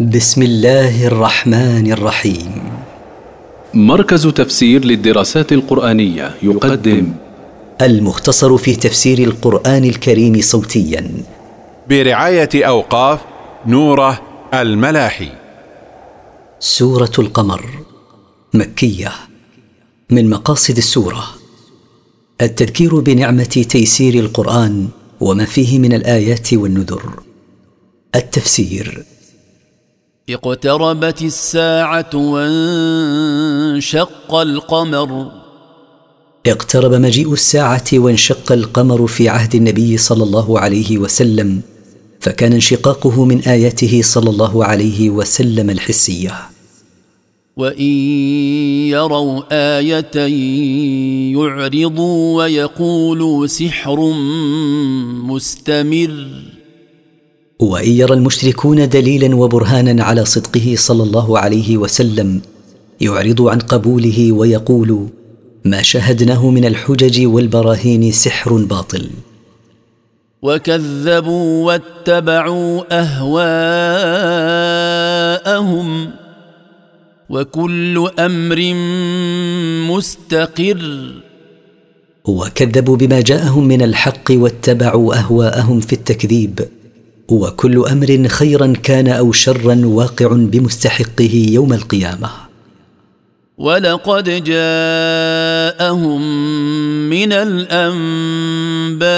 بسم الله الرحمن الرحيم. مركز تفسير للدراسات القرآنية يقدم. المختصر في تفسير القرآن الكريم صوتيا. برعاية أوقاف نوره الملاحي. سورة القمر مكية من مقاصد السورة. التذكير بنعمة تيسير القرآن وما فيه من الآيات والنذر. التفسير اقتربت الساعة وانشق القمر. اقترب مجيء الساعة وانشق القمر في عهد النبي صلى الله عليه وسلم فكان انشقاقه من آياته صلى الله عليه وسلم الحسية. وإن يروا آية يعرضوا ويقولوا سحر مستمر. وإن يرى المشركون دليلا وبرهانا على صدقه صلى الله عليه وسلم يعرض عن قبوله ويقول ما شاهدناه من الحجج والبراهين سحر باطل. وكذبوا واتبعوا أهواءهم وكل أمر مستقر. وكذبوا بما جاءهم من الحق واتبعوا أهواءهم في التكذيب. وكل أمر خيرا كان أو شرا واقع بمستحقه يوم القيامة. ولقد جاءهم من الأنباء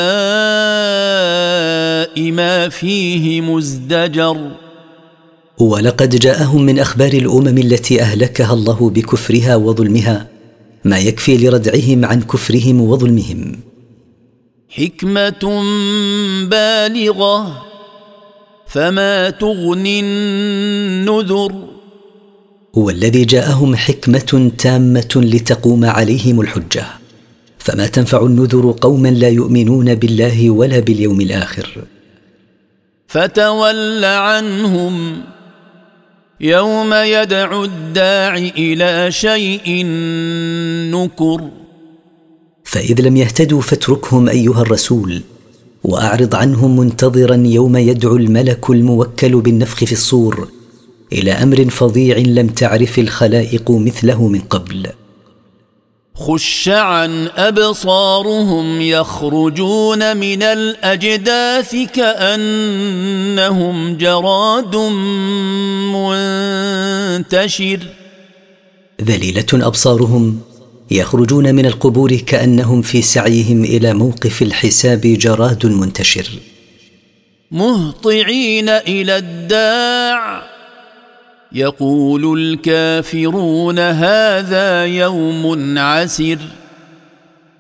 ما فيه مزدجر. ولقد جاءهم من أخبار الأمم التي أهلكها الله بكفرها وظلمها ما يكفي لردعهم عن كفرهم وظلمهم. حكمة بالغة. فما تغني النذر هو الذي جاءهم حكمة تامة لتقوم عليهم الحجة. فما تنفع النذر قوما لا يؤمنون بالله ولا باليوم الآخر. فتول عنهم يوم يدعو الداع إلى شيء نكر فاذ لم يهتدوا فاتركهم ايها الرسول وأعرض عنهم منتظرا يوم يدعو الملك الموكل بالنفخ في الصور إلى أمر فظيع لم تعرف الخلائق مثله من قبل. خش عن أبصارهم يخرجون من الأجداث كأنهم جراد منتشر. ذليلة أبصارهم يخرجون من القبور كأنهم في سعيهم إلى موقف الحساب جراد منتشر. مهطعين إلى الداع. يقول الكافرون هذا يوم عسر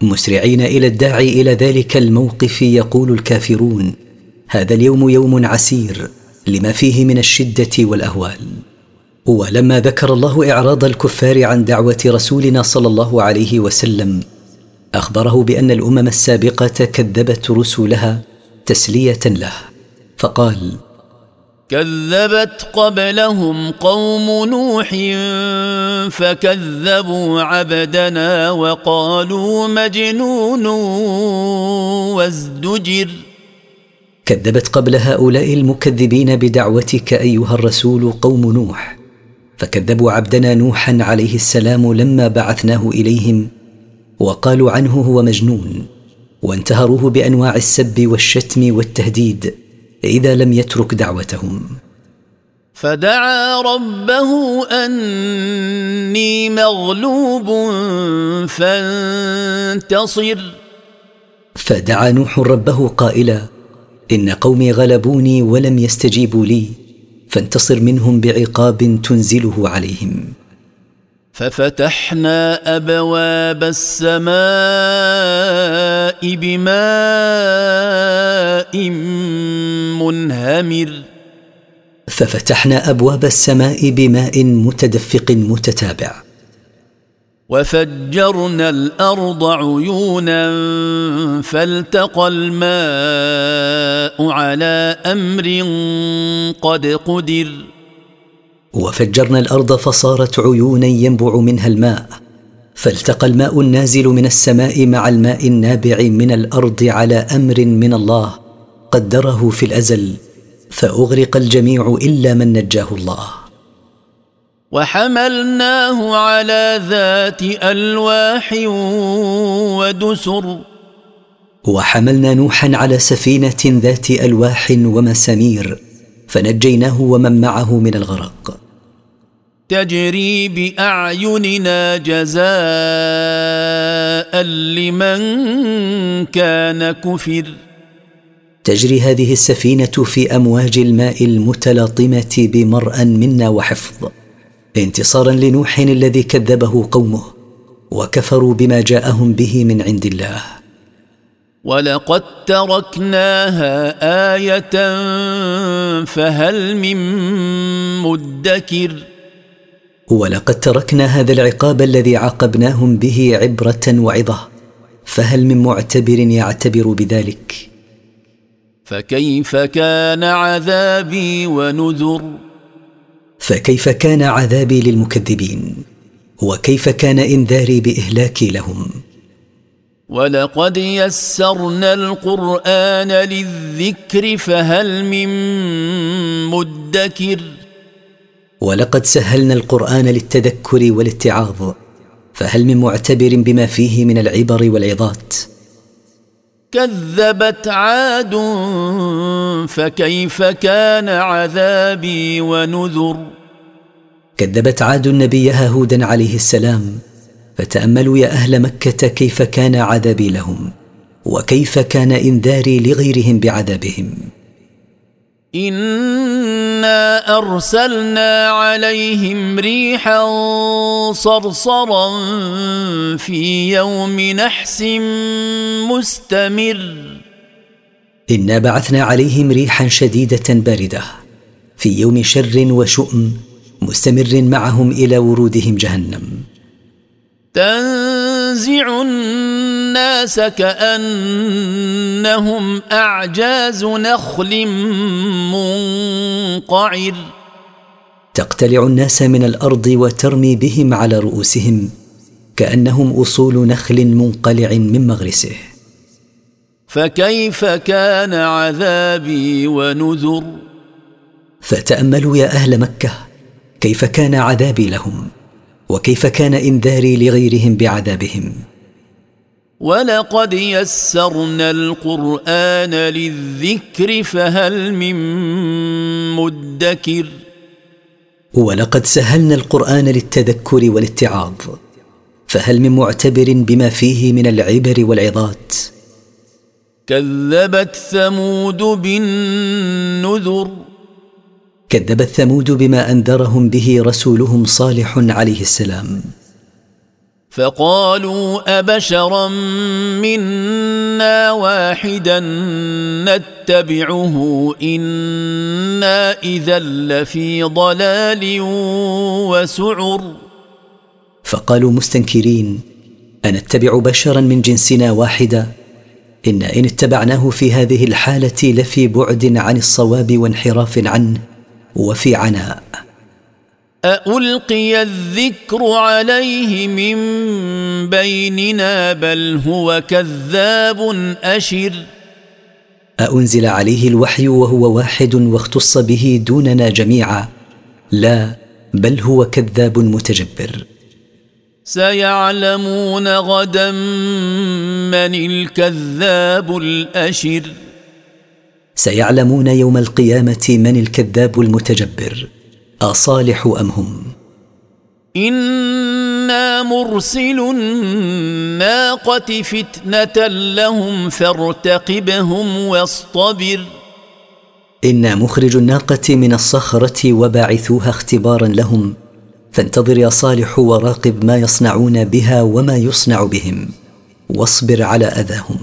مسرعين إلى الداعي إلى ذلك الموقف يقول الكافرون هذا اليوم يوم عسير لما فيه من الشدة والأهوال. ولما ذكر الله إعراض الكفار عن دعوة رسولنا صلى الله عليه وسلم أخبره بأن الأمم السابقة كذبت رسلها تسلية له. فقال كذبت قبلهم قوم نوح فكذبوا عبدنا وقالوا مجنون وازدجر. كذبت قبل هؤلاء المكذبين بدعوتك أيها الرسول قوم نوح. فكذبوا عبدنا نوحا عليه السلام لما بعثناه إليهم وقالوا عنه هو مجنون وانتهروه بأنواع السب والشتم والتهديد إذا لم يترك دعوتهم. فدعا ربه أني مغلوب فانتصر. فدعا نوح ربه قائلا إن قومي غلبوني ولم يستجيبوا لي. فانتصر منهم بعقاب تنزله عليهم. ففتحنا أبواب السماء بماء منهمر. ففتحنا أبواب السماء بماء متدفق متتابع. وفجرنا الأرض عيونا فالتقى الماء على أمر قد قدر. وفجرنا الأرض فصارت عيونا ينبع منها الماء فالتقى الماء النازل من السماء مع الماء النابع من الأرض على أمر من الله قدره في الأزل فأغرق الجميع إلا من نجاه الله. وحملناه على ذات ألواح ودسر. وحملنا نوحا على سفينة ذات ألواح ومسامير فنجيناه ومن معه من الغرق. تجري بأعيننا جزاء لمن كان كفر. تجري هذه السفينة في أمواج الماء المتلاطمة بمرأ منا وحفظ. انتصارا لنوح الذي كذبه قومه وكفروا بما جاءهم به من عند الله. ولقد تركناها آية فهل من مدكر؟ ولقد تركنا هذا العقاب الذي عاقبناهم به عبرة وعظة فهل من معتبر يعتبر بذلك؟ فكيف كان عذابي ونذر؟ فكيف كان عذابي للمكذبين؟ وكيف كان إنذاري باهلاكي لهم؟ ولقد يسرنا القران للذكر فهل من مدكر ولقد سهلنا القران للتذكر والاتعاظ فهل من معتبر بما فيه من العبر والعظات؟ كذبت عاد فكيف كان عذابي ونذر؟ كذبت عاد نبيها هودا عليه السلام فتأملوا يا أهل مكة كيف كان عذابي لهم وكيف كان إنذاري لغيرهم بعذابهم. انا ارسلنا عليهم ريحا صرصرا في يوم نحس مستمر انا بعثنا عليهم ريحا شديده باردة في يوم شر وشؤم مستمر معهم إلى ورودهم جهنم. تنزع الناس كأنهم أعجاز نخل منقعر. تقتلع الناس من الأرض وترمي بهم على رؤوسهم كأنهم أصول نخل منقلع من مغرسه. فكيف كان عذابي ونذر؟ فتأملوا يا أهل مكة كيف كان عذابي لهم وكيف كان إنذاري لغيرهم بعذابهم. ولقد يسرنا القران للذكر فهل من مدكر ولقد سهلنا القران للتذكر والاتعاظ فهل من معتبر بما فيه من العبر والعظات كذبت ثمود بالنذر كذبت ثمود بما انذرهم به رسولهم صالح عليه السلام فقالوا أبشرا منا واحدا نتبعه إنا إذا لفي ضلال وسعر. فقالوا مستنكرين أنتبع بشرا من جنسنا واحدا؟ إن إن اتبعناه في هذه الحالة لفي بعد عن الصواب وانحراف عنه وفي عناء ألقي الذكر عليه من بيننا بل هو كذاب أشر. أأنزل عليه الوحي وهو واحد واختص به دوننا جميعا. لا بل هو كذاب متجبر. سيعلمون غدا من الكذاب الأشر. سيعلمون يوم القيامه من الكذاب المتجبر. أصالح أم هم؟ إنا مرسل الناقة فتنة لهم فارتقبهم واصطبر. إنا مخرج الناقة من الصخرة وباعثوها اختبارا لهم فانتظر يا صالح وراقب ما يصنعون بها وما يصنع بهم واصبر على أذاهم.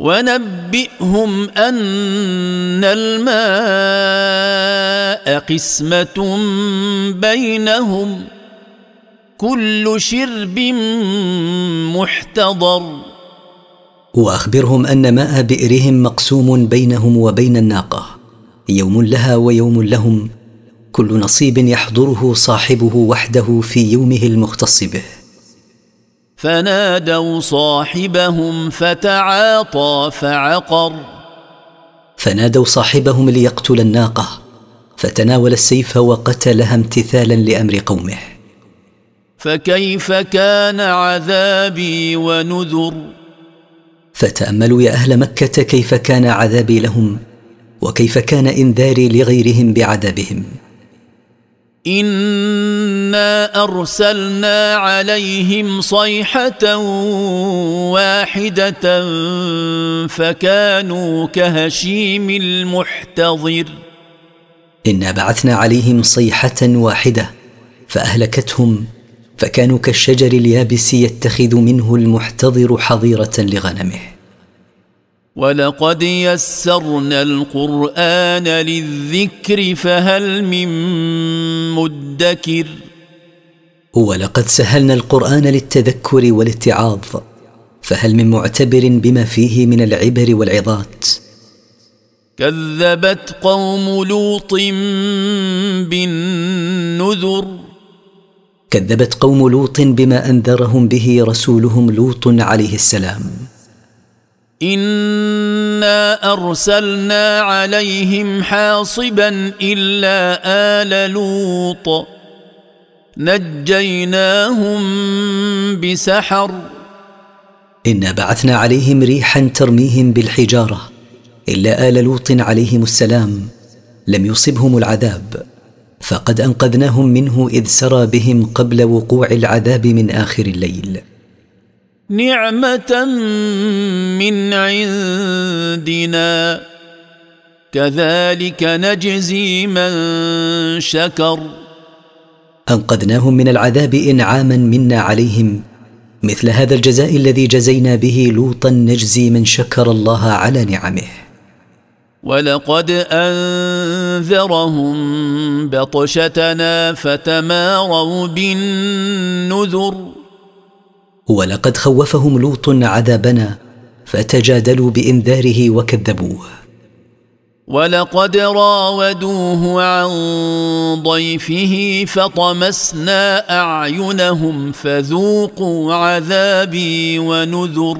ونبئهم أن الماء قسمة بينهم كل شرب محتضر. وأخبرهم أن ماء بئرهم مقسوم بينهم وبين الناقة يوم لها ويوم لهم كل نصيب يحضره صاحبه وحده في يومه المختص به. فنادوا صاحبهم فتعاطى فعقر. فنادوا صاحبهم ليقتل الناقة فتناول السيف وقتلها امتثالا لأمر قومه. فكيف كان عذابي ونذر؟ فتأملوا يا أهل مكة كيف كان عذابي لهم وكيف كان إنذاري لغيرهم بعذابهم. انا ارسلنا عليهم صيحه واحدة فكانوا كهشيم المحتضر. انا بعثنا عليهم صيحه واحدة فاهلكتهم فكانوا كالشجر اليابس يتخذ منه المحتضر حظيره لغنمه. ولقد يسرنا القران للذكر فهل من مدكر ولقد سهلنا القرآن للتذكر والاتعاظ فهل من معتبر بما فيه من العبر والعظات؟ كذبت قوم لوط بالنذر. كذبت قوم لوط بما أنذرهم به رسولهم لوط عليه السلام. إنا أرسلنا عليهم حاصبا إلا آل لوط. نجيناهم بسحر. إنا بعثنا عليهم ريحا ترميهم بالحجارة إلا آل لوط عليهم السلام لم يصبهم العذاب فقد أنقذناهم منه إذ سرى بهم قبل وقوع العذاب من آخر الليل. نعمة من عندنا. كذلك نجزي من شكر. أنقذناهم من العذاب إنعاما منا عليهم. مثل هذا الجزاء الذي جزينا به لوطا نجزي من شكر الله على نعمه. ولقد أنذرهم بطشتنا فتماروا بالنذر. ولقد خوفهم لوط عذابنا فتجادلوا بإنذاره وكذبوه. ولقد راودوه عن ضيفه فطمسنا أعينهم فذوقوا عذابي ونذر.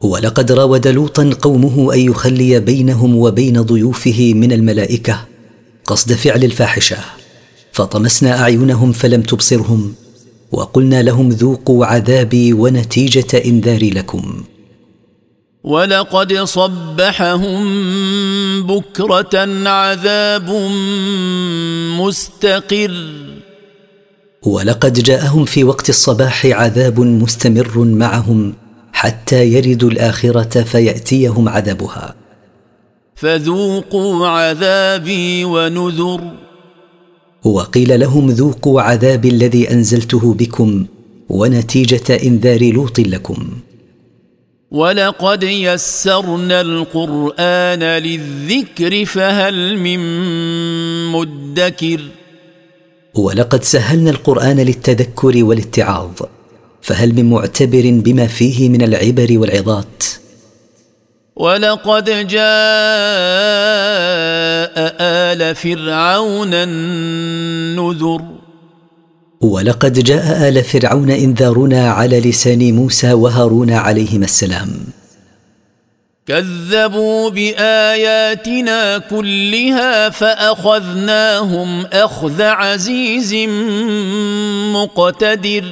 ولقد راود لوطا قومه أن يخلي بينهم وبين ضيوفه من الملائكة قصد فعل الفاحشة. فطمسنا أعينهم فلم تبصرهم وقلنا لهم ذوقوا عذابي ونتيجة إنذاري لكم. ولقد صبحهم بكرة عذاب مستقر. ولقد جاءهم في وقت الصباح عذاب مستمر معهم حتى يردوا الآخرة فيأتيهم عذابها. فذوقوا عذابي ونذر. وقيل لهم ذوقوا عذابي الذي أنزلته بكم ونتيجة إنذار لوط لكم. ولقد يسرنا القران للذكر فهل من مدكر ولقد سهلنا القران للتذكر والاتعاظ فهل من معتبر بما فيه من العبر والعظات ولقد جاء ال فرعون النذر ولقد جاء آل فرعون انذارنا على لسان موسى وهارون عليهما السلام. كذبوا بآياتنا كلها فأخذناهم أخذ عزيز مقتدر.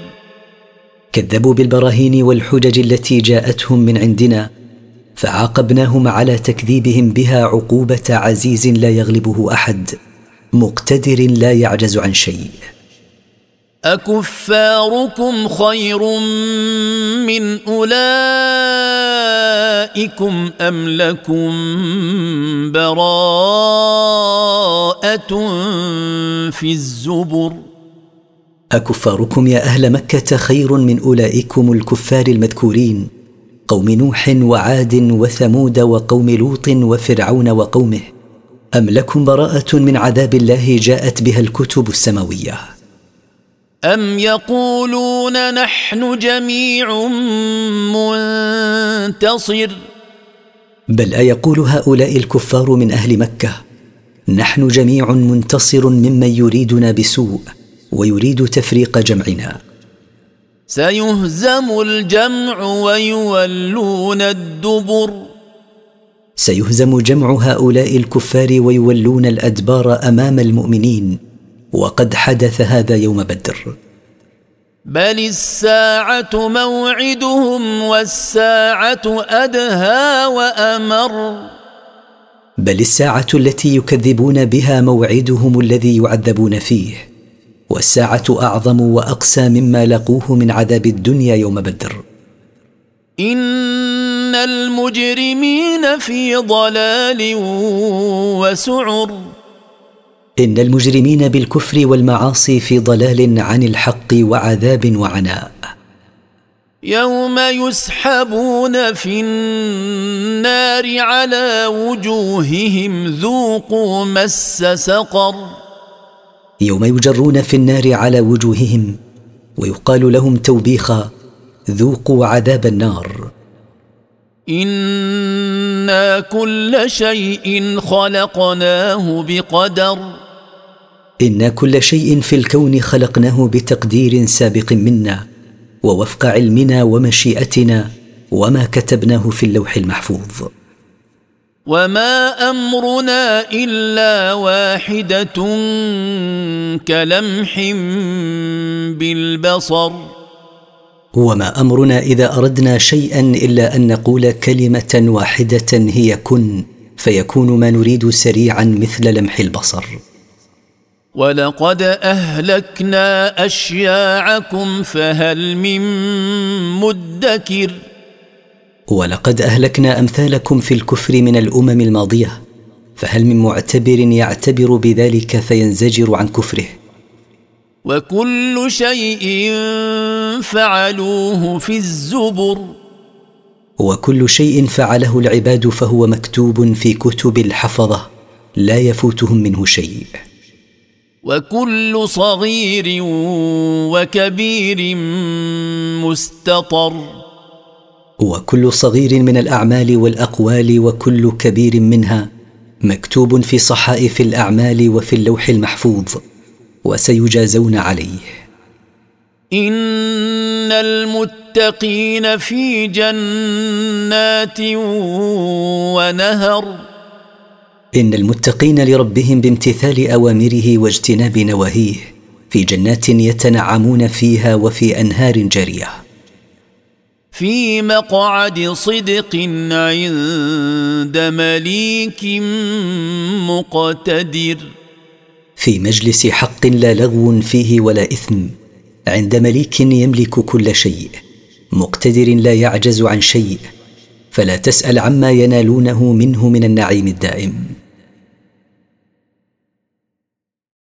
كذبوا بالبراهين والحجج التي جاءتهم من عندنا فعاقبناهم على تكذيبهم بها عقوبة عزيز لا يغلبه أحد مقتدر لا يعجز عن شيء. أكفاركم خير من أولئكم أم لكم براءة في الزبر؟ أكفاركم يا أهل مكة خير من أولئكم الكفار المذكورين قوم نوح وعاد وثمود وقوم لوط وفرعون وقومه أم لكم براءة من عذاب الله جاءت بها الكتب السماوية؟ ام يقولون نحن جميع منتصر بل ايقول هؤلاء الكفار من أهل مكه نحن جميع منتصر ممن يريدنا بسوء ويريد تفريق جمعنا. سيهزم الجمع ويولون الدبر. سيهزم جمع هؤلاء الكفار ويولون الادبار امام المؤمنين. وقد حدث هذا يوم بدر. بل الساعة موعدهم والساعة أدهى وأمر. بل الساعة التي يكذبون بها موعدهم الذي يعذبون فيه. والساعة أعظم وأقسى مما لقوه من عذاب الدنيا يوم بدر. إن المجرمين في ضلال وسعر. إن المجرمين بالكفر والمعاصي في ضلال عن الحق وعذاب وعناء. يوم يسحبون في النار على وجوههم ذوقوا مس سقر. يوم يجرون في النار على وجوههم ويقال لهم توبيخا ذوقوا عذاب النار. إنا كل شيء خلقناه بقدر. أنا كل شيء في الكون خلقناه بتقدير سابق منا ووفق علمنا ومشيئتنا وما كتبناه في اللوح المحفوظ. وما امرنا الا واحدة كلمح بالبصر. وما امرنا اذا اردنا شيئا الا ان نقول كلمه واحدة هي كن فيكون ما نريد سريعا مثل لمح البصر. ولقد اهلكنا اشياعكم فهل من مدكر ولقد اهلكنا امثالكم في الكفر من الامم الماضيه فهل من معتبر يعتبر بذلك فينزجر عن كفره. وكل شيء فعلوه في الزبر. وكل شيء فعله العباد فهو مكتوب في كتب الحفظه لا يفوتهم منه شيء. وكل صغير وكبير مستطر. وكل صغير من الأعمال والأقوال وكل كبير منها مكتوب في صحائف الأعمال وفي اللوح المحفوظ وسيجازون عليه. إن المتقين في جنات ونهر. إن المتقين لربهم بامتثال أوامره واجتناب نواهيه في جنات يتنعمون فيها وفي أنهار جارية. في مقعد صدق عند مليك مقتدر. في مجلس حق لا لغو فيه ولا إثم عند مليك يملك كل شيء مقتدر لا يعجز عن شيء فلا تسأل عما ينالونه منه من النعيم الدائم.